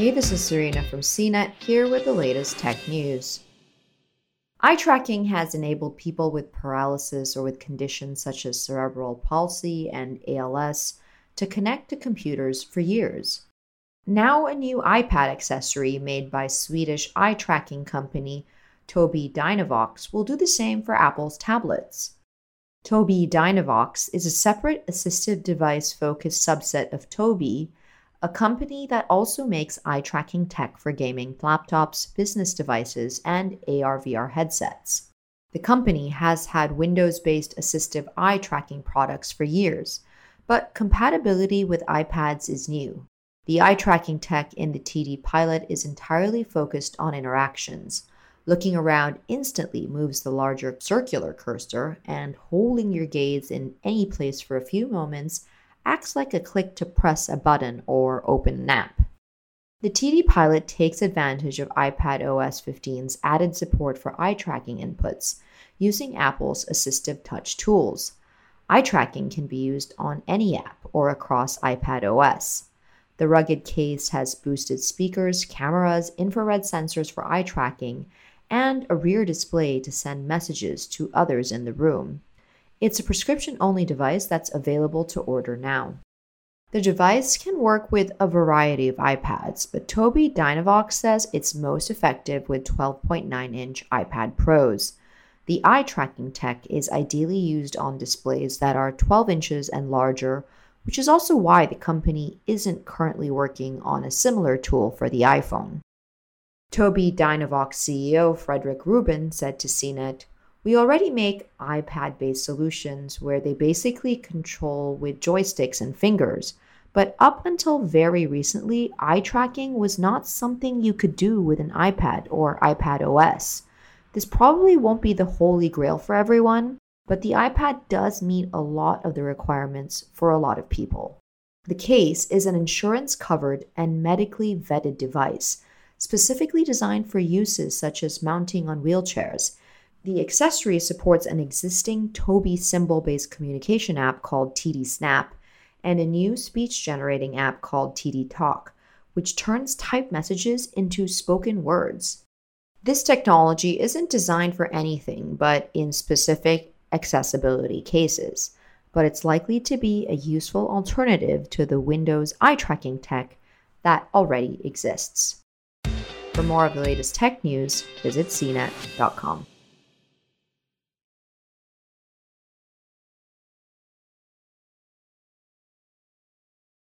Hey, this is Serena from CNET here with the latest tech news. Eye tracking has enabled people with paralysis or with conditions such as cerebral palsy and ALS to connect to computers for years. Now, a new iPad accessory made by Swedish eye tracking company Tobii Dynavox will do the same for Apple's tablets. Tobii Dynavox is a separate assistive device focused subset of Tobii a company that also makes eye tracking tech for gaming laptops, business devices, and AR VR headsets. The company has had Windows based assistive eye tracking products for years, but compatibility with iPads is new. The eye tracking tech in the TD Pilot is entirely focused on interactions. Looking around instantly moves the larger circular cursor, and holding your gaze in any place for a few moments acts like a click to press a button or open an app. The TD Pilot takes advantage of iPadOS 15's added support for eye tracking inputs using Apple's assistive touch tools. Eye tracking can be used on any app or across iPadOS. The rugged case has boosted speakers, cameras, infrared sensors for eye tracking, and a rear display to send messages to others in the room. It's a prescription only device that's available to order now. The device can work with a variety of iPads, but Tobii Dynavox says it's most effective with 12.9 inch iPad Pros. The eye tracking tech is ideally used on displays that are 12 inches and larger, which is also why the company isn't currently working on a similar tool for the iPhone. Tobii Dynavox CEO Fredrik Ruben said to CNET, we already make iPad based solutions where they basically control with joysticks and fingers. But up until very recently, eye tracking was not something you could do with an iPad or iPadOS. This probably won't be the holy grail for everyone, but the iPad does meet a lot of the requirements for a lot of people. The case is an insurance covered and medically vetted device, specifically designed for uses such as mounting on wheelchairs the accessory supports an existing Tobii symbol based communication app called TD Snap and a new speech generating app called TD Talk, which turns typed messages into spoken words. This technology isn't designed for anything but in specific accessibility cases, but it's likely to be a useful alternative to the Windows eye tracking tech that already exists. For more of the latest tech news, visit cnet.com.